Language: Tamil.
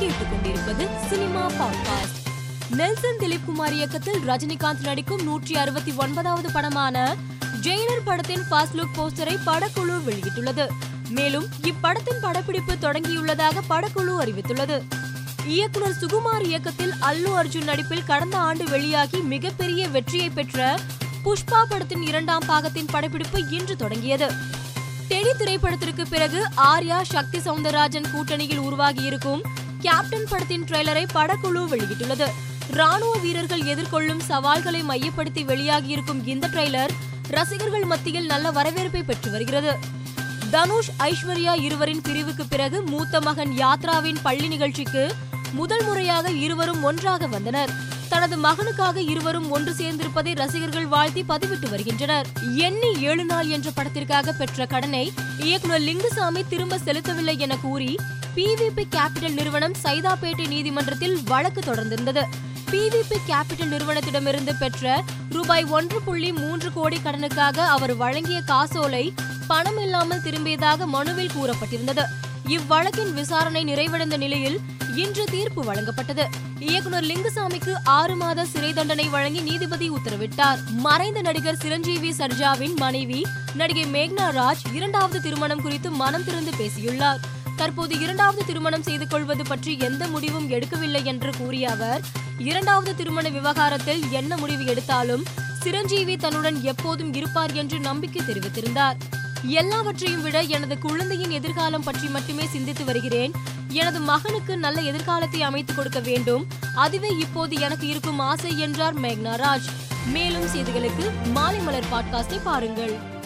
கேட்டுக்கொண்டிருப்பது cinema podcast Nelson Dilip Kumar இயக்கத்தில் ரஜினிகாந்த் நடிக்கும் நூற்றி அறுபத்தி ஒன்பதாவது படமான ஜெயிலர் படத்தின் ஃபர்ஸ்ட் லுக் போஸ்டரை படக்குழு வெளியிட்டுள்ளது. மேலும் இப்படத்தின் படப்பிடிப்பு தொடங்கியுள்ளதாக படக்குழு அறிவித்துள்ளது. இயக்குனர் சுகுமார் இயக்கத்தில் அல்லு அர்ஜுன் நடிப்பில் கடந்த ஆண்டு வெளியாகி மிகப்பெரிய வெற்றியை பெற்ற புஷ்பா படத்தின் இரண்டாம் பாகத்தின் படப்பிடிப்பு இன்று தொடங்கியது. டெடி திரைப்படத்திற்கு பிறகு ஆர்யா சக்தி சவுந்தரராஜன் கூட்டணியில் உருவாகியிருக்கும் கேப்டன் படத்தின் ட்ரெய்லரை படக்குழு வெளியிட்டுள்ளது. ராணுவ வீரர்கள் எதிர்கொள்ளும் சவால்களை மையப்படுத்தி வெளியாகியிருக்கும் இந்த ட்ரெய்லர் ரசிகர்கள் மத்தியில் நல்ல வரவேற்பை பெற்று வருகிறது. தனுஷ் ஐஸ்வர்யா இருவரின் பிரிவுக்கு பிறகு மூத்த மகன் யாத்ராவின் பள்ளி நிகழ்ச்சிக்கு முதல் முறையாக இருவரும் ஒன்றாக வந்தனர். தனது மகனுக்காக இருவரும் ஒன்று சேர்ந்திருப்பதை ரசிகர்கள் வாழ்த்தி பதிவிட்டு வருகின்றனர். எண்ணி ஏழு நாள் என்ற படத்திற்காக பெற்ற கடனை இயக்குனர் லிங்குசாமி திரும்ப செலுத்தவில்லை என கூறி பிவிபி கேபிட்டல் நிறுவனம் சைதாப்பேட்டை நீதிமன்றத்தில் வழக்கு தொடர்ந்திருந்தது. பிவிபி கேபிட்டல் நிறுவனத்திடமிருந்து பெற்ற ரூபாய் ஒன்று புள்ளி மூன்று கோடி கடனுக்காக அவர் வழங்கிய காசோலை பணம் இல்லாமல் திரும்பியதாக மனுவில் கூறப்பட்டிருந்தது. இவ்வழக்கின் விசாரணை நிறைவடைந்த நிலையில் இன்று தீர்ப்பு வழங்கப்பட்டது. இயக்குனர் லிங்குசாமிக்கு ஆறு மாத சிறை தண்டனை வழங்கி நீதிபதி உத்தரவிட்டார். மறைந்த நடிகர் சிரஞ்சீவி சர்ஜாவின் மனைவி நடிகை மேக்னா ராஜ் இரண்டாவது திருமணம் குறித்து மனம் திறந்து பேசியுள்ளார். தற்போது இரண்டாவது திருமணம் செய்து கொள்வது பற்றி எந்த முடிவும் எடுக்கவில்லை என்று கூறிய அவர் இரண்டாவது திருமண விவகாரத்தில் என்ன முடிவு எடுத்தாலும் சிரஞ்சீவி தன்னுடன் எப்போதும் இருப்பார் என்று நம்பிக்கை தெரிவித்திருந்தார். எல்லாவற்றையும் விட எனது குழந்தையின் எதிர்காலம் பற்றி மட்டுமே சிந்தித்து வருகிறேன். எனது மகனுக்கு நல்ல எதிர்காலத்தை அமைத்துக் கொடுக்க வேண்டும். அதுவே இப்போது எனக்கு இருக்கும் ஆசை என்றார் மேக்னா ராஜ் மேலும் செய்திகளுக்கு மாலை மலர் பாட்காஸ்டை பாருங்கள்.